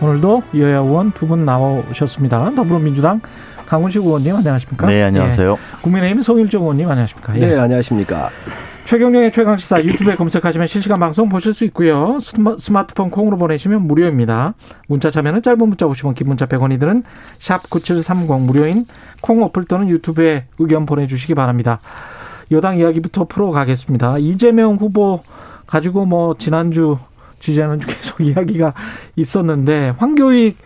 오늘도 여야 의원 두 분 나오셨습니다. 더불어민주당 강훈식 의원님 안녕하십니까? 네, 안녕하세요. 예. 국민의힘 송일정 의원님 안녕하십니까? 네, 예. 안녕하십니까? 최경영의 최강시사 유튜브에 검색하시면 실시간 방송 보실 수 있고요. 스마트폰 콩으로 보내시면 무료입니다. 문자 참여는 짧은 문자 50원, 긴 문자 100원이들은 샵 9730 무료인 콩 어플 또는 유튜브에 의견 보내주시기 바랍니다. 여당 이야기부터 풀어가겠습니다. 이재명 후보 가지고 뭐 지난주 지지하는 주 계속 이야기가 있었는데 황교익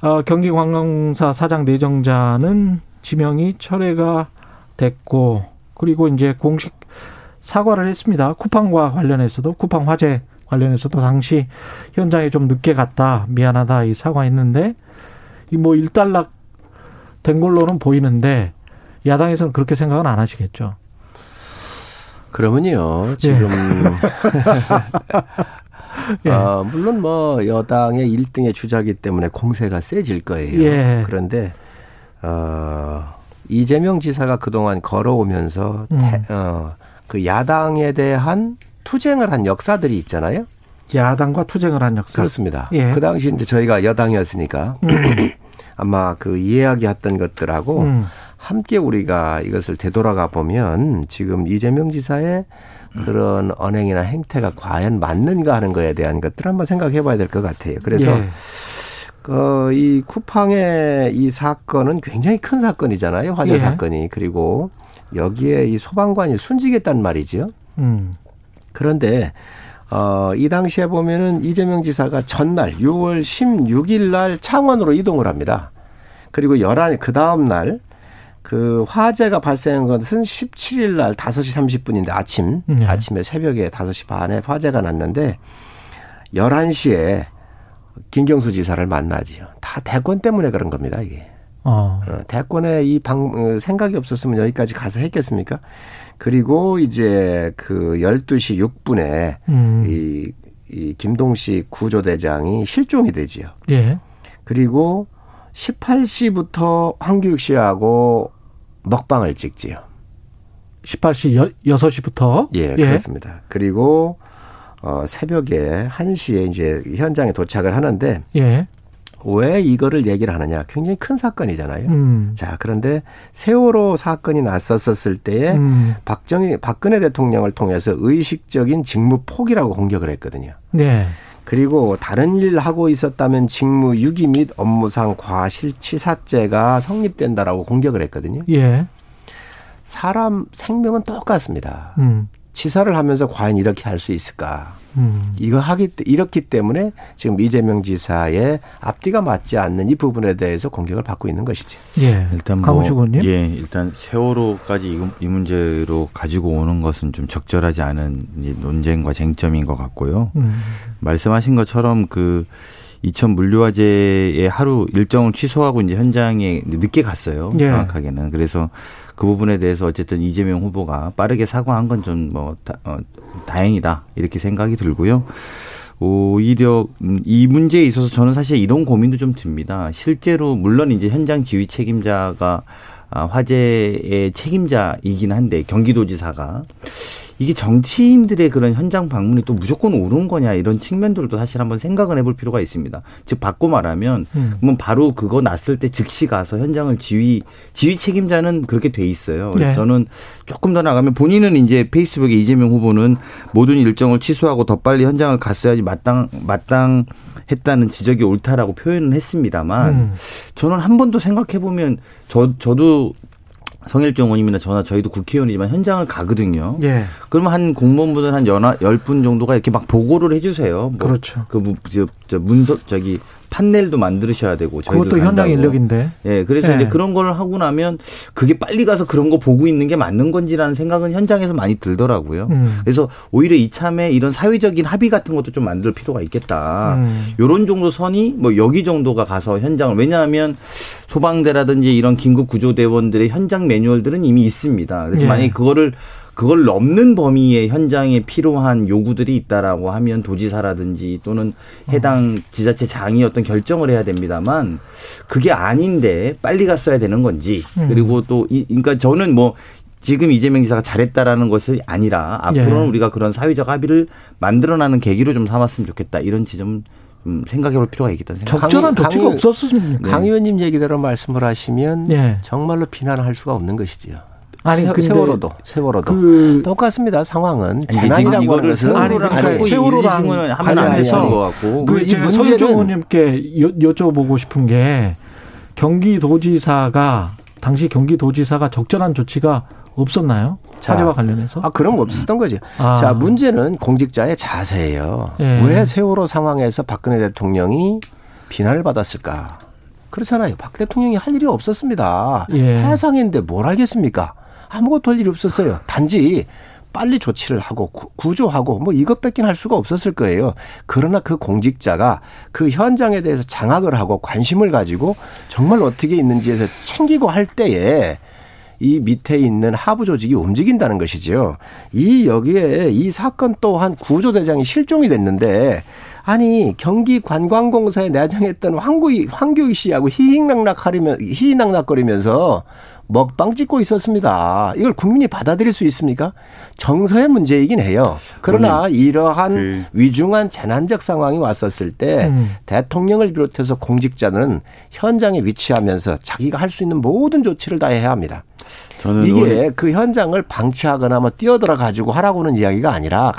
어, 경기관광사 사장 내정자는 지명이 철회가 됐고 그리고 이제 공식 사과를 했습니다. 쿠팡과 관련해서도 쿠팡 화재 관련해서도 당시 현장에 좀 늦게 갔다 미안하다 이 사과했는데 이 뭐 일단락 된 걸로는 보이는데 야당에서는 그렇게 생각은 안 하시겠죠. 그러면요 지금 예. 어, 물론 뭐 여당의 1등의 주자기 때문에 공세가 세질 거예요. 예. 그런데 어, 이재명 지사가 그동안 걸어오면서 음. 태, 어, 그 야당에 대한 투쟁을 한 역사들이 있잖아요. 야당과 투쟁을 한 역사. 그렇습니다. 예. 그 당시 이제 저희가 여당이었으니까 음. 아마 그 이야기했던 것들하고 음. 함께 우리가 이것을 되돌아가 보면 지금 이재명 지사의 그런 언행이나 행태가 과연 맞는가 하는 거에 대한 것들을 한번 생각해 봐야 될 것 같아요. 그래서 예. 어, 이 쿠팡의 이 사건은 굉장히 큰 사건이잖아요. 화재 예. 사건이. 그리고 여기에 이 소방관이 순직했단 말이죠. 음. 그런데 어, 이 당시에 보면은 이재명 지사가 전날 6월 16일 날 창원으로 이동을 합니다. 그리고 열한 그 다음 날 그 화재가 발생한 것은 17일 날 5시 30분인데 아침 네. 아침에 새벽에 5시 반에 화재가 났는데 11시에 김경수 지사를 만나지요. 다 대권 때문에 그런 겁니다, 이게. 어. 어 대권에 이 방, 어, 생각이 없었으면 여기까지 가서 했겠습니까? 그리고 이제 그 12시 6분에 음. 이, 이 김동식 구조대장이 실종이 되지요. 예. 그리고 18시부터 황교익 씨하고 먹방을 찍지요. 18시 6시부터? 예, 예, 그렇습니다. 그리고 어 새벽에 1시에 이제 현장에 도착을 하는데 예. 왜 이거를 얘기를 하느냐? 굉장히 큰 사건이잖아요. 음. 자, 그런데 세월호 사건이 났었을 때에 음. 박정희 박근혜 대통령을 통해서 의식적인 직무 포기라고 공격을 했거든요. 네. 그리고 다른 일 하고 있었다면 직무 유기 및 업무상 과실치사죄가 성립된다라고 공격을 했거든요. 예. 사람 생명은 똑같습니다. 음. 치사를 하면서 과연 이렇게 할 수 있을까? 음. 이거 하기 이렇기 때문에 지금 이재명 지사의 앞뒤가 맞지 않는 이 부분에 대해서 공격을 받고 있는 것이죠. 예. 일단 뭐 예, 일단 세월호까지 이, 이, 문제로 가지고 오는 것은 좀 적절하지 않은 논쟁과 쟁점인 것 같고요. 음. 말씀하신 것처럼 그 이천 물류화재의 하루 일정을 취소하고 이제 현장에 늦게 갔어요. 예. 정확하게는 그래서 그 부분에 대해서 어쨌든 이재명 후보가 빠르게 사과한 건 좀 뭐 어, 다행이다 이렇게 생각이 들고요. 오히려 음, 이 문제에 있어서 저는 사실 이런 고민도 좀 듭니다. 실제로 물론 이제 현장 지휘 책임자가 아, 화재의 책임자이긴 한데 경기도지사가 이게 정치인들의 그런 현장 방문이 또 무조건 옳은 거냐 이런 측면들도 사실 한번 생각을 해볼 필요가 있습니다. 즉 바꿔 말하면 음. 그러면 바로 그거 났을 때 즉시 가서 현장을 지휘 지휘 책임자는 그렇게 돼 있어요. 그래서 네. 저는 조금 더 나가면 본인은 이제 페이스북에 이재명 후보는 모든 일정을 취소하고 더 빨리 현장을 갔어야지 마땅 마땅 했다는 지적이 옳다라고 표현은 했습니다만 음. 저는 한번더 생각해 보면 저 저도 성일종 의원님이나 저나 저희도 국회의원이지만 현장을 가거든요. 예. 그러면 한 공무원분들 한 열분 정도가 이렇게 막 보고를 해주세요. 뭐 그렇죠. 그 저, 저 문서 저기 판넬도 만드셔야 되고 그것도 현장 인력인데. 예, 그래서 예. 이제 그런 걸 하고 나면 그게 빨리 가서 그런 거 보고 있는 게 맞는 건지라는 생각은 현장에서 많이 들더라고요. 음. 그래서 오히려 이참에 이런 사회적인 합의 같은 것도 좀 만들 필요가 있겠다. 음. 요런 정도 선이 뭐 여기 정도가 가서 현장을 왜냐하면 소방대라든지 이런 긴급 구조대원들의 현장 매뉴얼들은 이미 있습니다. 그래서 예. 만약에 그거를 그걸 넘는 범위의 현장에 필요한 요구들이 있다라고 하면 도지사라든지 또는 해당 지자체 장이 어떤 결정을 해야 됩니다만 그게 아닌데 빨리 갔어야 되는 건지 음. 그리고 또 이, 그러니까 저는 뭐 지금 이재명 지사가 잘했다라는 것이 아니라 앞으로는 예. 우리가 그런 사회적 합의를 만들어나는 계기로 좀 삼았으면 좋겠다 이런 지점 좀 생각해볼 필요가 있겠다는 생각. 적절한 조치가 없었습니까? 강 의원님 얘기대로 말씀을 하시면 예. 정말로 비난할 수가 없는 것이지요. 아니 세, 세월호도 세월호도 그 똑같습니다. 상황은 재난이라고 하는 것은 세월호랑 세월호랑 하면 안 되는 것 같고 그이 문제는 여쭤보고 싶은 게 경기도지사가 당시 경기도지사가 적절한 조치가 없었나요? 사례와 관련해서? 아, 그럼 없었던 거죠. 아. 자, 문제는 공직자의 자세예요. 예. 왜 세월호 상황에서 박근혜 대통령이 비난을 받았을까? 그렇잖아요. 박 대통령이 할 일이 없었습니다. 예. 해상인데 뭘 알겠습니까? 아무것도 할 일이 없었어요. 단지 빨리 조치를 하고 구조하고 뭐 이것밖에 할 수가 없었을 거예요. 그러나 그 공직자가 그 현장에 대해서 장악을 하고 관심을 가지고 정말 어떻게 있는지에서 챙기고 할 때에 이 밑에 있는 하부 조직이 움직인다는 것이지요. 이 여기에 이 사건 또한 구조대장이 실종이 됐는데 아니 경기 관광공사에 내장했던 황구이 황교익 씨하고 희희낙낙거리면서 먹방 찍고 있었습니다. 이걸 국민이 받아들일 수 있습니까? 정서의 문제이긴 해요. 그러나 음, 이러한 그. 위중한 재난적 상황이 왔었을 때 음. 대통령을 비롯해서 공직자는 현장에 위치하면서 자기가 할 수 있는 모든 조치를 다 해야 합니다. 이게 그 현장을 방치하거나 뭐 뛰어들어 가지고 하라고는 이야기가 아니라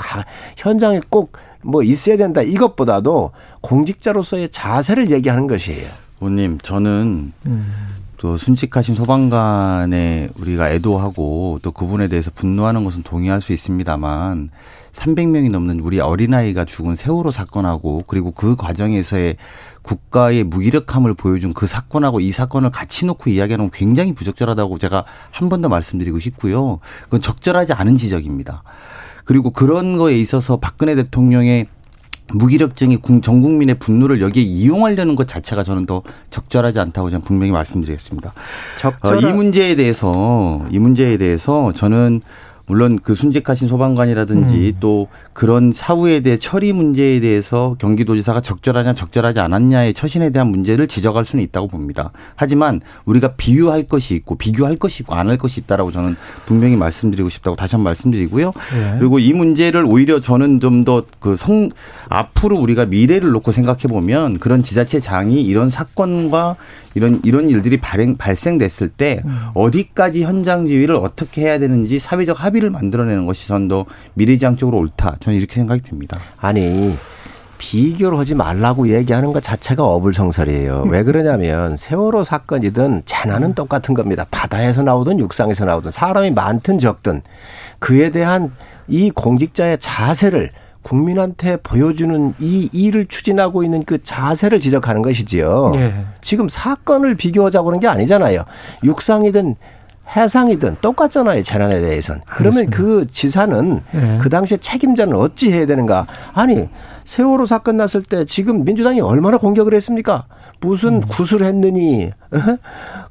현장에 꼭 뭐 있어야 된다 이것보다도 공직자로서의 자세를 얘기하는 것이에요. 의원님 저는 음. 또 순직하신 소방관에 우리가 애도하고 또 그분에 대해서 분노하는 것은 동의할 수 있습니다만 300명이 넘는 우리 어린아이가 죽은 세월호 사건하고 그리고 그 과정에서의 국가의 무기력함을 보여준 그 사건하고 이 사건을 같이 놓고 이야기하는 건 굉장히 부적절하다고 제가 한 번 더 말씀드리고 싶고요. 그건 적절하지 않은 지적입니다. 그리고 그런 거에 있어서 박근혜 대통령의 무기력증이 전 국민의 분노를 여기에 이용하려는 것 자체가 저는 더 적절하지 않다고 저는 분명히 말씀드리겠습니다. 어, 이 문제에 대해서 이 문제에 대해서 저는 물론 그 순직하신 소방관이라든지 음. 또 그런 사후에 대해 처리 문제에 대해서 경기도지사가 적절하냐 적절하지 않았냐의 처신에 대한 문제를 지적할 수는 있다고 봅니다. 하지만 우리가 비유할 것이 있고 비교할 것이 있고 안 할 것이 있다라고 저는 분명히 말씀드리고 싶다고 다시 한번 말씀드리고요. 네. 그리고 이 문제를 오히려 저는 좀 더 그 성 앞으로 우리가 미래를 놓고 생각해 보면 그런 지자체 장이 이런 사건과 이런 이런 일들이 발행 발생됐을 때 음. 어디까지 현장 지휘를 어떻게 해야 되는지 사회적 합의를 만들어내는 것이 전더 미래지향적으로 옳다. 저는 이렇게 생각이 듭니다. 아니 비교를 하지 말라고 얘기하는 것 자체가 어불성설이에요. 왜 그러냐면 세월호 사건이든 재난은 똑같은 겁니다. 바다에서 나오든 육상에서 나오든 사람이 많든 적든 그에 대한 이 공직자의 자세를 국민한테 보여주는 이 일을 추진하고 있는 그 자세를 지적하는 것이지요. 예. 지금 사건을 비교하자고 하는 게 아니잖아요. 육상이든 해상이든 똑같잖아요. 재난에 대해서는. 그러면 그 지사는 예. 그 당시에 책임자는 어찌 해야 되는가? 아니 세월호 사건 났을 때 지금 민주당이 얼마나 공격을 했습니까? 무슨 음. 구슬 했느니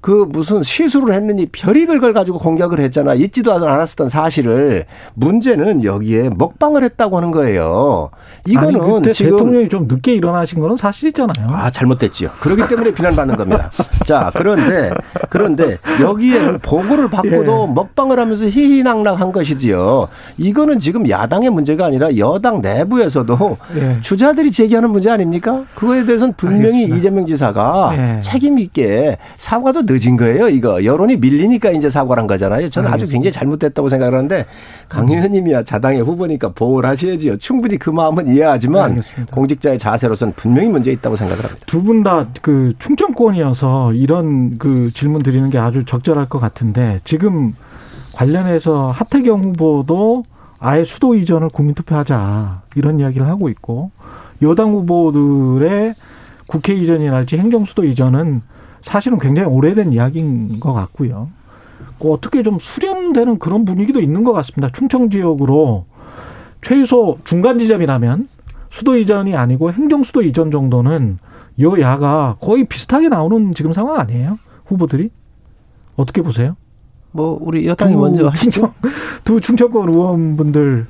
그 무슨 시술을 했느니 별의별 걸 가지고 공격을 했잖아. 있지도 않았었던 사실을 문제는 여기에 먹방을 했다고 하는 거예요. 이거는 아니, 지금 대통령이 좀 늦게 일어나신 거는 사실이잖아요. 아 잘못됐지요. 그렇기 때문에 비난받는 겁니다. 자 그런데 그런데 여기에 보고를 받고도 예. 먹방을 하면서 희희낙낙한 것이지요. 이거는 지금 야당의 문제가 아니라 여당 내부에서도 예. 주자들이 제기하는 문제 아닙니까? 그거에 대해서는 분명히 알겠습니다. 이재명 지사가 예. 책임 있게 사과도 늦은 거예요. 이거 여론이 밀리니까 이제 사과를 한 거잖아요. 저는 아주 굉장히 잘못됐다고 생각하는데 강 의원님이야 자당의 후보니까 보호를 하셔야지요. 충분히 그 마음은 이해하지만 알겠습니다. 공직자의 자세로서는 분명히 문제 있다고 생각을 합니다. 두 분 다 그 충청권이어서 이런 그 질문 드리는 게 아주 적절할 것 같은데 지금 관련해서 하태경 후보도 아예 수도 이전을 국민투표하자 이런 이야기를 하고 있고 여당 후보들의 국회 이전이랄지 행정수도 이전은 사실은 굉장히 오래된 이야기인 것 같고요. 그 어떻게 좀 수렴되는 그런 분위기도 있는 것 같습니다. 충청 지역으로 최소 중간 지점이라면 수도 이전이 아니고 행정 수도 이전 정도는 여야가 거의 비슷하게 나오는 지금 상황 아니에요? 후보들이 어떻게 보세요? 뭐 우리 여당이 먼저 하시죠. 두 충청권 의원분들의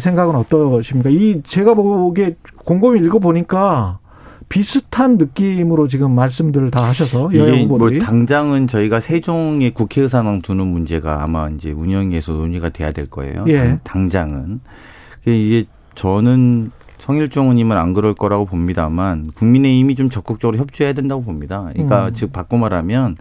생각은 어떠십니까? 이 제가 보기에 곰곰이 읽어 보니까 비슷한 느낌으로 지금 말씀들을 다 하셔서 이게 뭐 당장은 저희가 세종의 국회의사당 두는 문제가 아마 이제 운영에서 논의가 돼야 될 거예요. 예. 당장은 이게 저는 성일종 의원님은 안 그럴 거라고 봅니다만 국민의힘이 좀 적극적으로 협조해야 된다고 봅니다. 그러니까 음. 즉 바꿔 말하면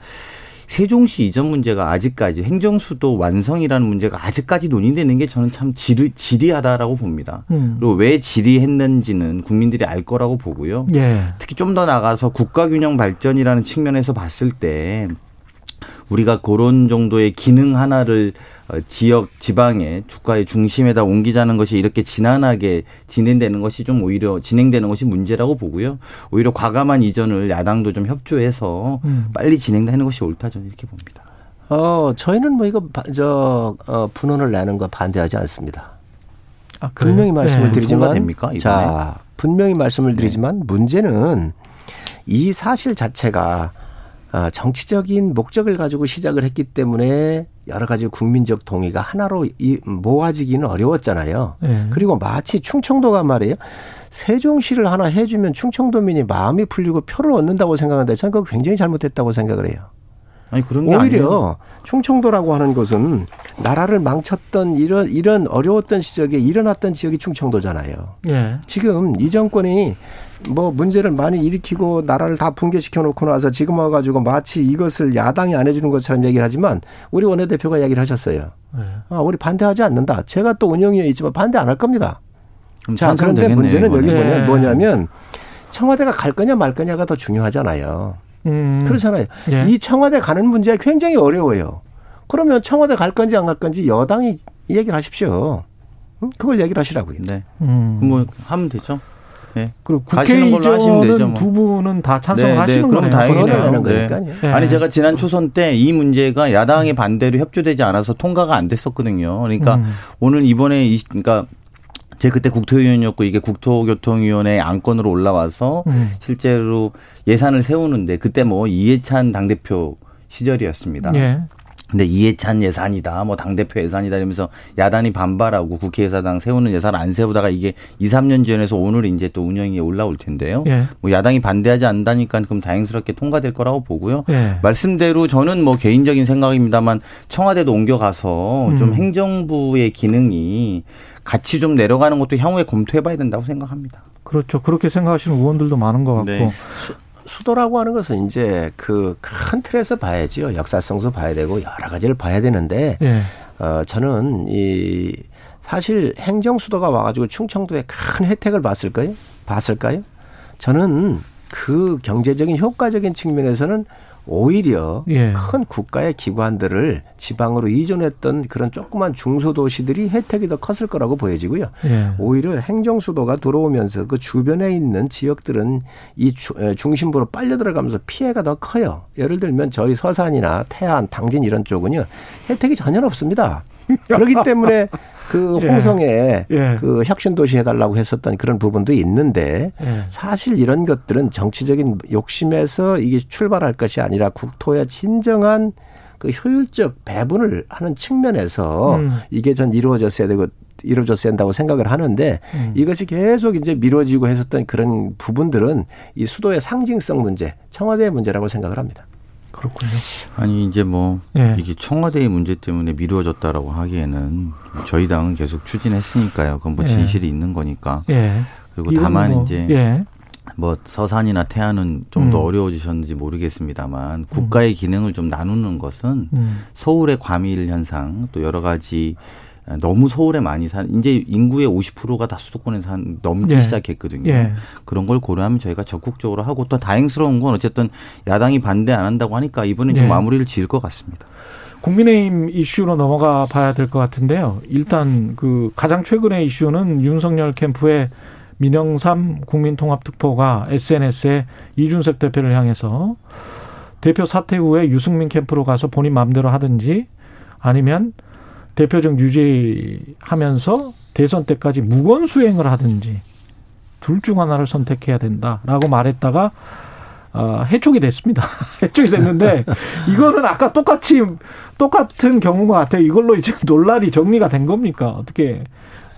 세종시 이전 문제가 아직까지 행정수도 완성이라는 문제가 아직까지 논의되는 게 저는 참 지리, 지리하다라고 봅니다. 음. 그리고 왜 지리했는지는 국민들이 알 거라고 보고요. 예. 특히 좀 더 나가서 국가균형 발전이라는 측면에서 봤을 때 우리가 그런 정도의 기능 하나를 어, 지역 지방의 주가의 중심에다 옮기자는 것이 이렇게 지난하게 진행되는 것이 좀 오히려 진행되는 것이 문제라고 보고요. 오히려 과감한 이전을 야당도 좀 협조해서 음. 빨리 진행되는 것이 옳다 저는 이렇게 봅니다. 어 저희는 뭐 이거 저 어, 분원을 내는 거 반대하지 않습니다. 아, 분명히 말씀을 네. 드리지만 됩니까, 자 분명히 말씀을 드리지만 네. 문제는 이 사실 자체가 아, 정치적인 목적을 가지고 시작을 했기 때문에 여러 가지 국민적 동의가 하나로 모아지기는 어려웠잖아요. 네. 그리고 마치 충청도가 말이에요. 세종시를 하나 해주면 충청도민이 마음이 풀리고 표를 얻는다고 생각하는데 저는 그거 굉장히 잘못했다고 생각을 해요. 아니 그런 게 오히려 아니에요. 충청도라고 하는 것은 나라를 망쳤던 이런 이런 어려웠던 시절에 일어났던 지역이 충청도잖아요. 예. 지금 이 정권이 뭐 문제를 많이 일으키고 나라를 다 붕괴시켜 놓고 나서 지금 와가지고 마치 이것을 야당이 안 해주는 것처럼 얘기를 하지만 우리 원내대표가 이야기를 하셨어요. 네. 아, 우리 반대하지 않는다. 제가 또 운영위에 있지만 반대 안 할 겁니다. 자, 그런데 되겠네요, 문제는 여기 뭐냐, 네. 뭐냐면 청와대가 갈 거냐 말 거냐가 더 중요하잖아요. 음. 그렇잖아요. 네. 이 청와대 가는 문제가 굉장히 어려워요. 그러면 청와대 갈 건지 안 갈 건지 여당이 얘기를 하십시오. 그걸 얘기를 하시라고요. 네. 음. 뭐 하면 되죠. 네. 그리고 국회의원은 두 분은 다 찬성을 네, 하시는 네. 그럼 다행이네요. 네. 네. 아니 제가 지난 초선 때 이 문제가 야당의 반대로 협조되지 않아서 통과가 안 됐었거든요. 그러니까 음. 오늘 이번에 이 그러니까 제 그때 국토위원이었고 이게 국토교통위원회 안건으로 올라와서 음. 실제로 예산을 세우는데 그때 뭐 이해찬 당대표 시절이었습니다. 예. 근데 이해찬 예산이다, 뭐 당대표 예산이다 이러면서 야단이 반발하고 국회의사당 세우는 예산을 안 세우다가 이게 2, 3년 전에서 오늘 이제 또 운영이 올라올 텐데요. 예. 뭐 야당이 반대하지 않다니까 그럼 다행스럽게 통과될 거라고 보고요. 예. 말씀대로 저는 뭐 개인적인 생각입니다만 청와대도 옮겨가서 음. 좀 행정부의 기능이 같이 좀 내려가는 것도 향후에 검토해 봐야 된다고 생각합니다. 그렇죠. 그렇게 생각하시는 의원들도 많은 것 같고. 네. 수도라고 하는 것은 이제 그 큰 틀에서 봐야지요. 역사성도 봐야 되고 여러 가지를 봐야 되는데 예. 어 저는 이 사실 행정 수도가 와가지고 충청도에 큰 혜택을 봤을까요? 봤을까요? 저는 그 경제적인 효과적인 측면에서는 오히려 예. 큰 국가의 기관들을 지방으로 이전했던 그런 조그만 중소도시들이 혜택이 더 컸을 거라고 보여지고요. 예. 오히려 행정수도가 들어오면서 그 주변에 있는 지역들은 이 중심부로 빨려 들어가면서 피해가 더 커요. 예를 들면 저희 서산이나 태안, 당진 이런 쪽은요 혜택이 전혀 없습니다. 그렇기 때문에 그 예. 홍성에 예. 그 혁신 도시 해달라고 했었던 그런 부분도 있는데 예. 사실 이런 것들은 정치적인 욕심에서 이게 출발할 것이 아니라 국토의 진정한 그 효율적 배분을 하는 측면에서 음. 이게 전 이루어졌어야 되고 이루어졌어야 한다고 생각을 하는데 음. 이것이 계속 이제 미뤄지고 했었던 그런 부분들은 이 수도의 상징성 문제, 청와대의 문제라고 생각을 합니다. 그렇군요. 아니 이제 뭐 예. 이게 청와대의 문제 때문에 미루어졌다라고 하기에는 저희 당은 계속 추진했으니까요. 그건 뭐 예. 진실이 예. 있는 거니까. 예. 그리고 다만 뭐, 이제 예. 뭐 서산이나 태안은 좀더 음. 어려워지셨는지 모르겠습니다만 국가의 기능을 좀 나누는 것은 음. 서울의 과밀 현상 또 여러 가지 너무 서울에 많이 산 이제 인구의 50%가 다 수도권에 산 넘기 예. 시작했거든요. 예. 그런 걸 고려하면 저희가 적극적으로 하고 또 다행스러운 건 어쨌든 야당이 반대 안 한다고 하니까 이번에 좀 예. 마무리를 지을 것 같습니다. 국민의힘 이슈로 넘어가 봐야 될 것 같은데요. 일단 그 가장 최근의 이슈는 윤석열 캠프의 민영삼 국민통합특보가 SNS에 이준석 대표를 향해서 대표 사퇴 후에 유승민 캠프로 가서 본인 마음대로 하든지 아니면 대표적 유지하면서 대선 때까지 무건 수행을 하든지 둘 중 하나를 선택해야 된다라고 말했다가 어, 해촉이 됐습니다. 해촉이 됐는데 이거는 아까 똑같이 똑같은 경우인 것 같아요. 이걸로 이제 논란이 정리가 된 겁니까? 어떻게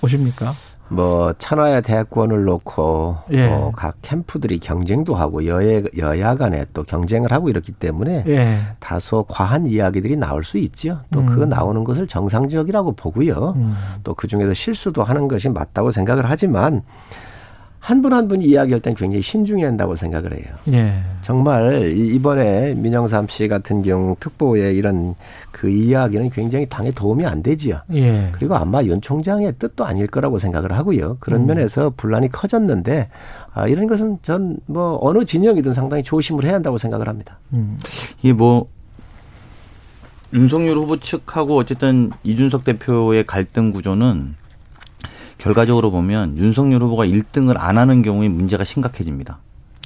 보십니까? 뭐 천하의 대권을 놓고 예. 뭐각 캠프들이 경쟁도 하고 여야 여야 간에 또 경쟁을 하고 이렇기 때문에 예. 다소 과한 이야기들이 나올 수 있지요. 또그 음. 나오는 것을 정상적이라고 보고요. 음. 또그 중에서 실수도 하는 것이 맞다고 생각을 하지만 한 분 한 분이 이야기할 땐 굉장히 신중해야 한다고 생각을 해요. 예. 정말 이번에 민영삼 씨 같은 경우 특보의 이런 그 이야기는 굉장히 당에 도움이 안 되지요. 예. 그리고 아마 윤 총장의 뜻도 아닐 거라고 생각을 하고요. 그런 음. 면에서 분란이 커졌는데 아, 이런 것은 전 뭐 어느 진영이든 상당히 조심을 해야 한다고 생각을 합니다. 음. 이게 뭐 윤석열 후보 측하고 어쨌든 이준석 대표의 갈등 구조는 결과적으로 보면 윤석열 후보가 1등을 안 하는 경우에 문제가 심각해집니다.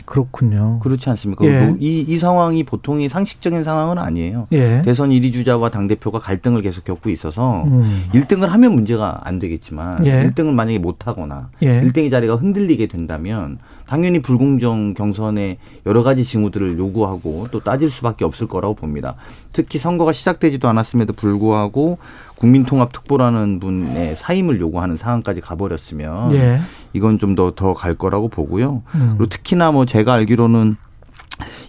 그렇군요. 그렇지 않습니까? 예. 이, 이 상황이 보통이 상식적인 상황은 아니에요. 예. 대선 1위 주자와 당대표가 갈등을 계속 겪고 있어서 음. 1등을 하면 문제가 안 되겠지만 예. 1등을 만약에 못하거나 예. 1등의 자리가 흔들리게 된다면 당연히 불공정 경선에 여러 가지 징후들을 요구하고 또 따질 수밖에 없을 거라고 봅니다. 특히 선거가 시작되지도 않았음에도 불구하고 국민통합특보라는 분의 사임을 요구하는 상황까지 가버렸으면 예. 이건 좀 더 더 갈 거라고 보고요. 음. 그리고 특히나 뭐 제가 알기로는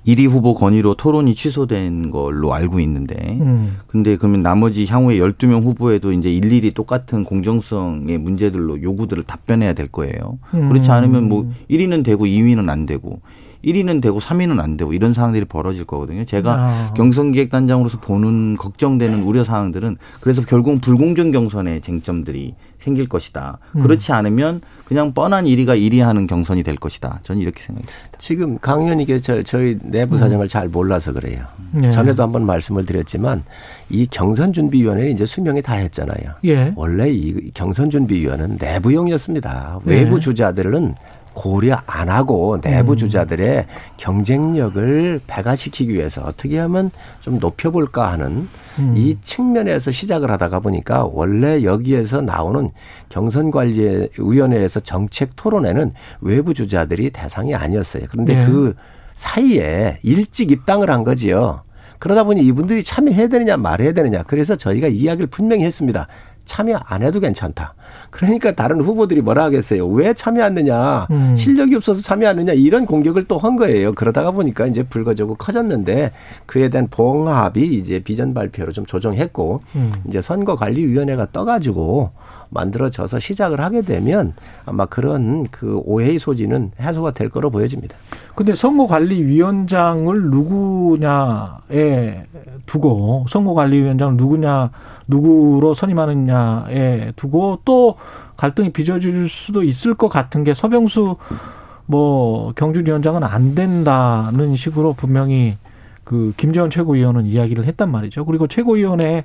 1위 후보 건의로 토론이 취소된 걸로 알고 있는데 음. 근데 그러면 나머지 향후에 12명 후보에도 이제 일일이 똑같은 공정성의 문제들로 요구들을 답변해야 될 거예요. 음. 그렇지 않으면 뭐 1위는 되고 2위는 안 되고 1위는 되고 3위는 안 되고 이런 상황들이 벌어질 거거든요. 제가 아. 경선기획단장으로서 보는 걱정되는 우려 사항들은 그래서 결국 불공정 경선의 쟁점들이 생길 것이다. 음. 그렇지 않으면 그냥 뻔한 1위가 1위 하는 경선이 될 것이다. 저는 이렇게 생각합니다. 지금 강연 이게 저, 저희 내부 음. 사정을 음. 잘 몰라서 그래요. 네. 전에도 한번 말씀을 드렸지만 이 경선준비위원회는 이제 수명이 다 했잖아요. 예. 원래 이 경선준비위원회는 내부용이었습니다. 외부 예. 주자들은 고려 안 하고 내부 음. 주자들의 경쟁력을 배가시키기 위해서 어떻게 하면 좀 높여볼까 하는 음. 이 측면에서 시작을 하다가 보니까 원래 여기에서 나오는 경선관리위원회에서 정책 토론회는 외부 주자들이 대상이 아니었어요. 그런데 네. 그 사이에 일찍 입당을 한 거지요. 그러다 보니 이분들이 참여해야 되느냐 말해야 되느냐. 그래서 저희가 이야기를 분명히 했습니다. 참여 안 해도 괜찮다. 그러니까 다른 후보들이 뭐라 하겠어요. 왜 참여 안 하느냐. 음. 실력이 없어서 참여 안 하느냐. 이런 공격을 또 한 거예요. 그러다가 보니까 이제 불거지고 커졌는데 그에 대한 봉합이 이제 비전 발표로 좀 조정했고 음. 이제 선거관리위원회가 떠가지고 만들어져서 시작을 하게 되면 아마 그런 그 오해의 소지는 해소가 될 거로 보여집니다. 근데 선거관리위원장을 누구냐에 두고 선거관리위원장을 누구냐 누구로 선임하느냐에 두고 또 갈등이 빚어질 수도 있을 것 같은 게 서병수 뭐 경준위원장은 안 된다는 식으로 분명히 그 김재원 최고위원은 이야기를 했단 말이죠. 그리고 최고위원회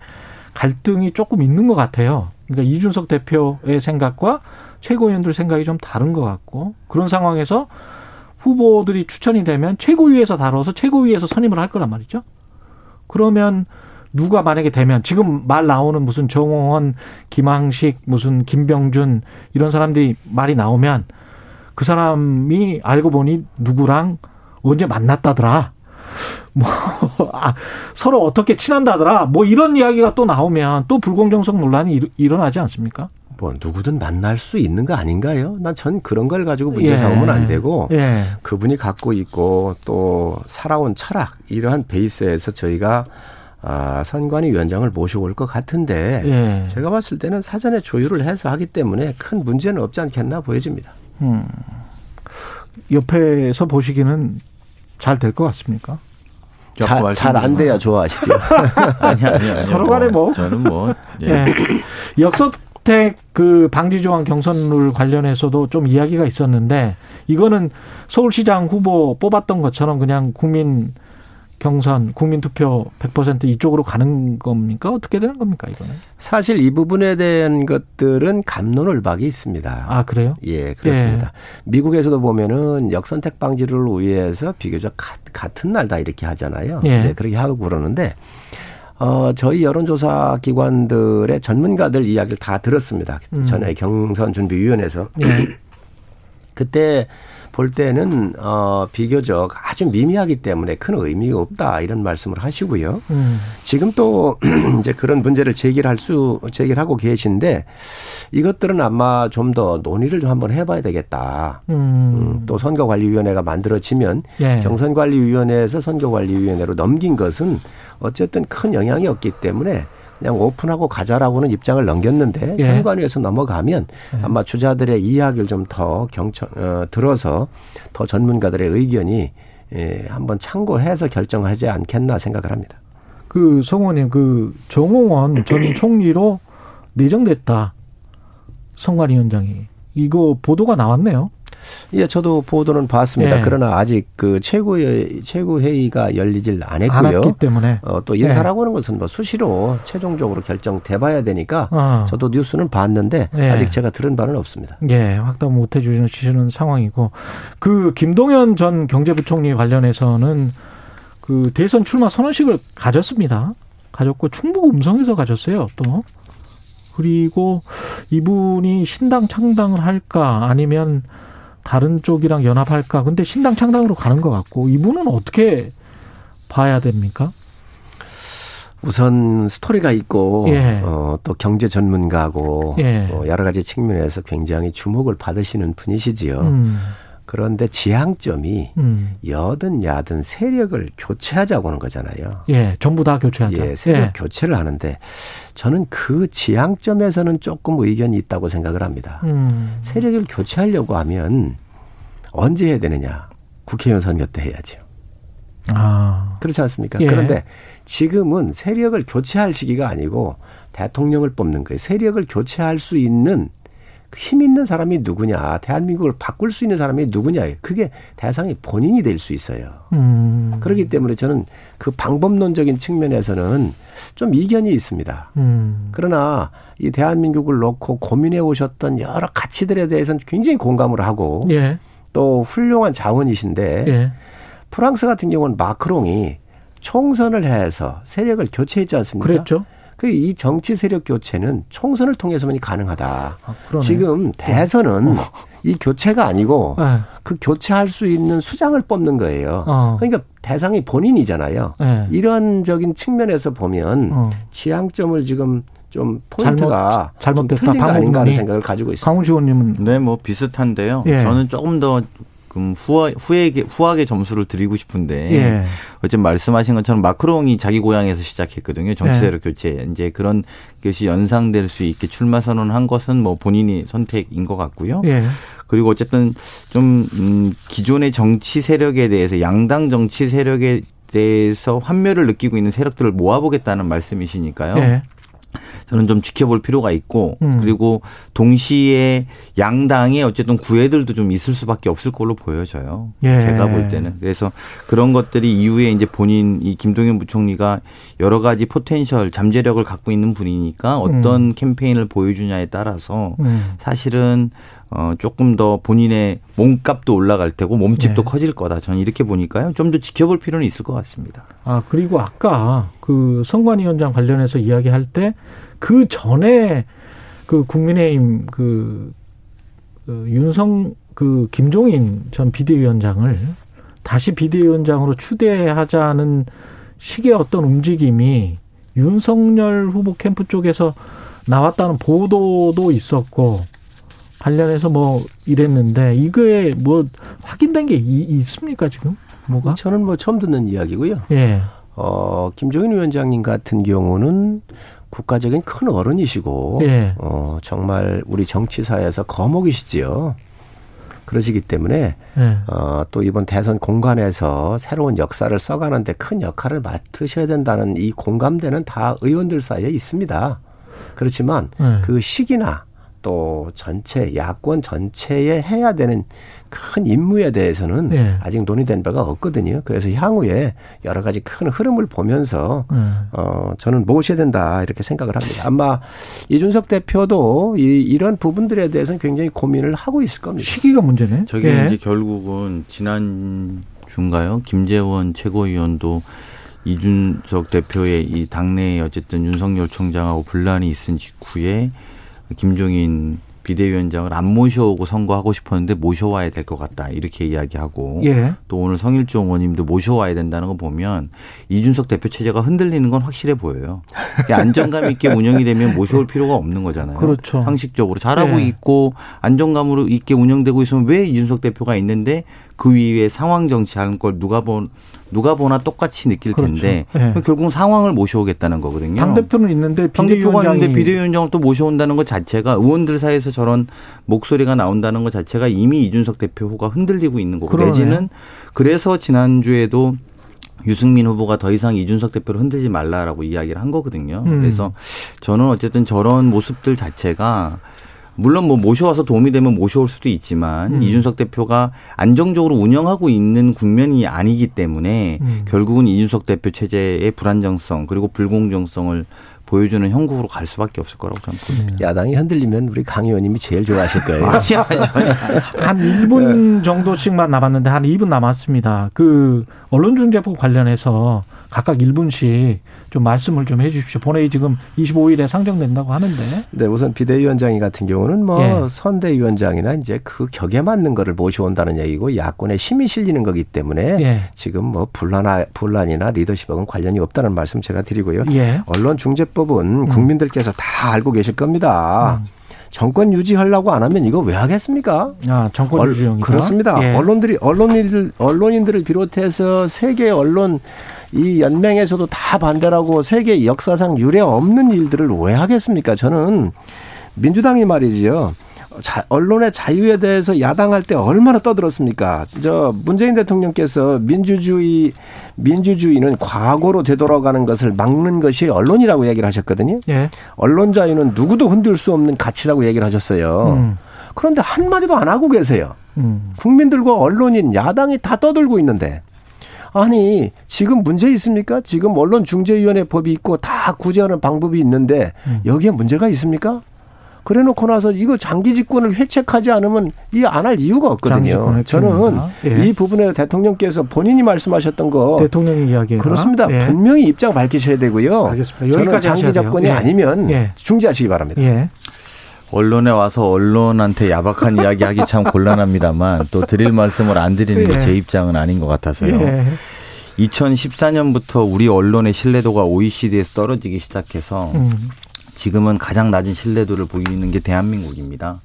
갈등이 조금 있는 것 같아요. 그러니까 이준석 대표의 생각과 최고위원들 생각이 좀 다른 것 같고 그런 상황에서 후보들이 추천이 되면 최고위에서 다뤄서 최고위에서 선임을 할 거란 말이죠. 그러면 누가 만약에 되면 지금 말 나오는 무슨 정홍원, 김항식, 무슨 김병준 이런 사람들이 말이 나오면 그 사람이 알고 보니 누구랑 언제 만났다더라. 뭐 아, 서로 어떻게 친한다더라. 뭐 이런 이야기가 또 나오면 또 불공정성 논란이 일어나지 않습니까? 뭐 누구든 만날 수 있는 거 아닌가요? 난 전 그런 걸 가지고 문제 예. 삼으면 안 되고 예. 그분이 갖고 있고 또 살아온 철학 이러한 베이스에서 저희가 아, 선관위 위원장을 모시고 올것 같은데 예. 제가 봤을 때는 사전에 조율을 해서 하기 때문에 큰 문제는 없지 않겠나 보여집니다. 음. 옆에서 보시기는 잘 될 것 같습니까? 잘 안 돼야 좋아하시죠. 아니, 아니, 아니. 서로 간에 뭐. 뭐. 저는 뭐. 예. 예. 역선택 그 방지 조항 경선 룰 관련해서도 좀 이야기가 있었는데 이거는 서울시장 후보 뽑았던 것처럼 그냥 국민 경선 국민투표 100% 이쪽으로 가는 겁니까? 어떻게 되는 겁니까 이거는? 사실 이 부분에 대한 것들은 감론을박이 있습니다. 아 그래요? 예, 그렇습니다. 예. 미국에서도 보면은 역선택 방지를 위해서 비교적 같은 날 다 이렇게 하잖아요. 예. 이제 그렇게 하고 그러는데 어, 저희 여론조사 기관들의 전문가들 이야기를 다 들었습니다. 음. 전에 경선준비위원회에서. 예. 그때 볼 때는 어 비교적 아주 미미하기 때문에 큰 의미가 없다 이런 말씀을 하시고요. 음. 지금 또 이제 그런 문제를 제기를 할수 제기를 하고 계신데 이것들은 아마 좀 더 논의를 좀 한번 해봐야 되겠다. 음. 음, 또 선거관리위원회가 만들어지면 예. 경선관리위원회에서 선거관리위원회로 넘긴 것은 어쨌든 큰 영향이 없기 때문에 그냥 오픈하고 가자라고는 입장을 넘겼는데 예. 선관위에서 넘어가면 예. 아마 주자들의 이야기를 좀 더 경청 어, 들어서 더 전문가들의 의견이 예, 한번 참고해서 결정하지 않겠나 생각을 합니다. 그 성원님 그 정홍원 전 총리로 내정됐다 선관위원장이 이거 보도가 나왔네요. 예, 저도 보도는 봤습니다. 예. 그러나 아직 그 최고의 최고 회의가 열리질 않았고요. 않았기 때문에 어, 또 인사라고 하는 것은 뭐 수시로 최종적으로 결정돼 봐야 되니까 어. 저도 뉴스는 봤는데 예. 아직 제가 들은 바는 없습니다. 예, 확답 못 해 주시는 상황이고 그 김동연 전 경제부총리 관련해서는 그 대선 출마 선언식을 가졌습니다. 가졌고 충북 음성에서 가졌어요. 또 그리고 이분이 신당 창당을 할까 아니면 다른 쪽이랑 연합할까? 근데 신당 창당으로 가는 것 같고 이분은 어떻게 봐야 됩니까? 우선 스토리가 있고 예. 어, 또 경제 전문가고 예. 어, 여러 가지 측면에서 굉장히 주목을 받으시는 분이시지요. 음. 그런데 지향점이 음. 여든 야든 세력을 교체하자고 하는 거잖아요. 예, 전부 다 교체하자. 예, 세력 예. 교체를 하는데 저는 그 지향점에서는 조금 의견이 있다고 생각을 합니다. 음. 세력을 교체하려고 하면 언제 해야 되느냐? 국회의원 선거 때 해야죠. 아. 그렇지 않습니까? 예. 그런데 지금은 세력을 교체할 시기가 아니고 대통령을 뽑는 거예요. 세력을 교체할 수 있는 힘 있는 사람이 누구냐, 대한민국을 바꿀 수 있는 사람이 누구냐, 그게 대상이 본인이 될 수 있어요. 음. 그렇기 때문에 저는 그 방법론적인 측면에서는 좀 이견이 있습니다. 음. 그러나 이 대한민국을 놓고 고민해 오셨던 여러 가치들에 대해서는 굉장히 공감을 하고 예. 또 훌륭한 자원이신데 예. 프랑스 같은 경우는 마크롱이 총선을 해서 세력을 교체했지 않습니까? 그랬죠. 그 이 정치 세력 교체는 총선을 통해서만이 가능하다. 아, 지금 대선은 어. 이 교체가 아니고 네. 그 교체할 수 있는 수장을 뽑는 거예요. 어. 그러니까 대상이 본인이잖아요. 네. 이런적인 측면에서 보면 어. 지향점을 지금 좀 포인트가 잘못, 잘못됐다. 틀린 거 아닌가 하는 생각을 가지고 있습니다. 강훈 의원님은 네, 뭐 비슷한데요. 예. 저는 조금 더 조금 후하, 후하게, 후하게 점수를 드리고 싶은데 예. 어쨌든 말씀하신 것처럼 마크롱이 자기 고향에서 시작했거든요. 정치세력 예. 교체. 이제 그런 것이 연상될 수 있게 출마 선언한 것은 뭐 본인이 선택인 것 같고요. 예. 그리고 어쨌든 좀 음, 기존의 정치 세력에 대해서 양당 정치 세력에 대해서 환멸을 느끼고 있는 세력들을 모아보겠다는 말씀이시니까요. 예. 저는 좀 지켜볼 필요가 있고 음. 그리고 동시에 양당에 어쨌든 구애들도 좀 있을 수밖에 없을 걸로 보여져요. 예. 제가 볼 때는 그래서 그런 것들이 이후에 이제 본인 이 김동연 부총리가 여러 가지 potential 잠재력을 갖고 있는 분이니까 어떤 음. 캠페인을 보여주냐에 따라서 음. 사실은 어 조금 더 본인의 몸값도 올라갈 테고 몸집도 네. 커질 거다. 저는 이렇게 보니까요. 좀 더 지켜볼 필요는 있을 것 같습니다. 아 그리고 아까 그 선관위원장 관련해서 이야기할 때 그 전에 그 국민의힘 그, 그 윤성 그 김종인 전 비대위원장을 다시 비대위원장으로 추대하자는 식의 어떤 움직임이 윤석열 후보 캠프 쪽에서 나왔다는 보도도 있었고 관련해서 뭐 이랬는데 이거에 뭐 확인된 게 있습니까 지금 뭐가? 저는 뭐 처음 듣는 이야기고요. 예. 어 김종인 위원장님 같은 경우는 국가적인 큰 어른이시고 예. 어 정말 우리 정치사에서 거목이시지요. 그러시기 때문에 예. 어 또 이번 대선 공간에서 새로운 역사를 써가는데 큰 역할을 맡으셔야 된다는 이 공감대는 다 의원들 사이에 있습니다. 그렇지만 예. 그 시기나 또 전체 야권 전체에 해야 되는 큰 임무에 대해서는 네. 아직 논의된 바가 없거든요. 그래서 향후에 여러 가지 큰 흐름을 보면서 네. 어 저는 모셔야 된다 이렇게 생각을 합니다. 아마 이준석 대표도 이 이런 부분들에 대해서는 굉장히 고민을 하고 있을 겁니다. 시기가 문제네. 저게 네. 이제 결국은 지난 중가요 김재원 최고위원도 이준석 대표의 이 당내에 어쨌든 윤석열 총장하고 분란이 있은 직후에 김종인 비대위원장을 안 모셔오고 선거하고 싶었는데 모셔와야 될 것 같다 이렇게 이야기하고 예. 또 오늘 성일종 의원님도 모셔와야 된다는 거 보면 이준석 대표 체제가 흔들리는 건 확실해 보여요. 안정감 있게 운영이 되면 모셔올 필요가 없는 거잖아요. 그렇죠. 상식적으로 잘하고 예. 있고 안정감으로 있게 운영되고 있으면 왜 이준석 대표가 있는데 그 위에 상황 정치하는 걸 누가 본 누가 보나 똑같이 느낄 그렇죠. 텐데 네. 결국은 상황을 모셔오겠다는 거거든요. 당 대표는 있는데 비대위원장이 있는데 비대위원장을 또 모셔온다는 것 자체가 의원들 사이에서 저런 목소리가 나온다는 것 자체가 이미 이준석 대표 후가 흔들리고 있는 거고 그러네요. 내지는 그래서 지난주에도 유승민 후보가 더 이상 이준석 대표를 흔들지 말라라고 이야기를 한 거거든요. 음. 그래서 저는 어쨌든 저런 모습들 자체가 물론 뭐 모셔와서 도움이 되면 모셔올 수도 있지만 음. 이준석 대표가 안정적으로 운영하고 있는 국면이 아니기 때문에 음. 결국은 이준석 대표 체제의 불안정성 그리고 불공정성을 보여주는 형국으로 갈 수밖에 없을 거라고 저는 봅니다. 야당이 흔들리면 우리 강 의원님이 제일 좋아하실 거예요. 한 1분 정도씩만 남았는데 한 2분 남았습니다. 그 언론중재법 관련해서 각각 1분씩 좀 말씀을 좀 해 주십시오. 본회의 지금 25일에 상정된다고 하는데. 네, 우선 비대위원장이 같은 경우는 뭐 예. 선대위원장이나 이제 그 격에 맞는 거를 모셔온다는 얘기고 야권에 힘이 실리는 거기 때문에 예. 지금 뭐 분란, 분란이나 리더십하고는 관련이 없다는 말씀 제가 드리고요. 예. 언론중재법은 음. 국민들께서 다 알고 계실 겁니다. 음. 정권 유지하려고 안 하면 이거 왜 하겠습니까? 아, 정권 유지용 그렇습니다. 예. 언론들이 언론인들 언론인들을 비롯해서 세계 언론 이 연맹에서도 다 반대라고 세계 역사상 유례 없는 일들을 왜 하겠습니까? 저는 민주당이 말이지요. 자, 언론의 자유에 대해서 야당할 때 얼마나 떠들었습니까? 저 문재인 대통령께서 민주주의 민주주의는 과거로 되돌아가는 것을 막는 것이 언론이라고 얘기를 하셨거든요. 예. 언론 자유는 누구도 흔들 수 없는 가치라고 얘기를 하셨어요. 음. 그런데 한 마디도 안 하고 계세요. 음. 국민들과 언론인 야당이 다 떠들고 있는데 아니 지금 문제 있습니까? 지금 언론 중재위원회 법이 있고 다 구제하는 방법이 있는데 음. 여기에 문제가 있습니까? 그래놓고 나서 이거 장기 집권을 회책하지 않으면 이 안 할 이유가 없거든요. 저는 예. 이 부분에 대통령께서 본인이 말씀하셨던 거 대통령 이야기 그렇습니다. 예. 분명히 입장 밝히셔야 되고요. 알겠습니다. 저는 장기 집권이 예. 아니면 예. 중지하시기 바랍니다. 예. 언론에 와서 언론한테 야박한 이야기 하기 참 곤란합니다만 또 드릴 말씀을 안 드리는 게제 예. 입장은 아닌 것 같아서요. 예. 2014년부터 우리 언론의 신뢰도가 OECD에서 떨어지기 시작해서 음. 지금은 가장 낮은 신뢰도를 보이는 게 대한민국입니다.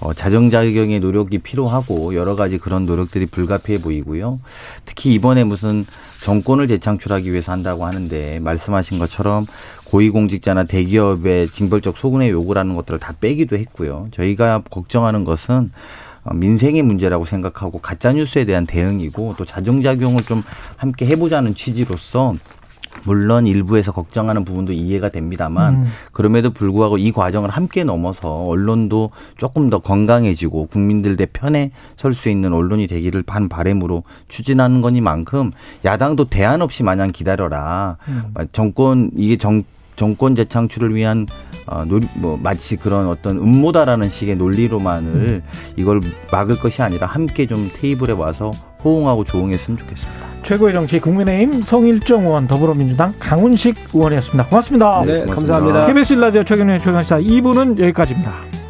어, 자정자경의 노력이 필요하고 여러 가지 그런 노력들이 불가피해 보이고요. 특히 이번에 무슨 정권을 재창출하기 위해서 한다고 하는데 말씀하신 것처럼 고위공직자나 대기업의 징벌적 소근의 요구라는 것들을 다 빼기도 했고요. 저희가 걱정하는 것은 어, 민생의 문제라고 생각하고 가짜 뉴스에 대한 대응이고 또 자정작용을 좀 함께 해보자는 취지로서 물론 일부에서 걱정하는 부분도 이해가 됩니다만 음. 그럼에도 불구하고 이 과정을 함께 넘어서 언론도 조금 더 건강해지고 국민들의 편에 설 수 있는 언론이 되기를 반 바램으로 추진하는 거니만큼 야당도 대안 없이 마냥 기다려라. 음. 정권 이게 정 정권 재창출을 위한 어, 놀, 뭐 마치 그런 어떤 음모다라는 식의 논리로만을 음. 이걸 막을 것이 아니라 함께 좀 테이블에 와서 호응하고 조응했으면 좋겠습니다. 최고의 정치 국민의힘 성일정 의원 더불어민주당 강훈식 의원이었습니다. 고맙습니다. 네, 감사합니다. KBS 라디오 최경련의 최강시사 2부는 여기까지입니다.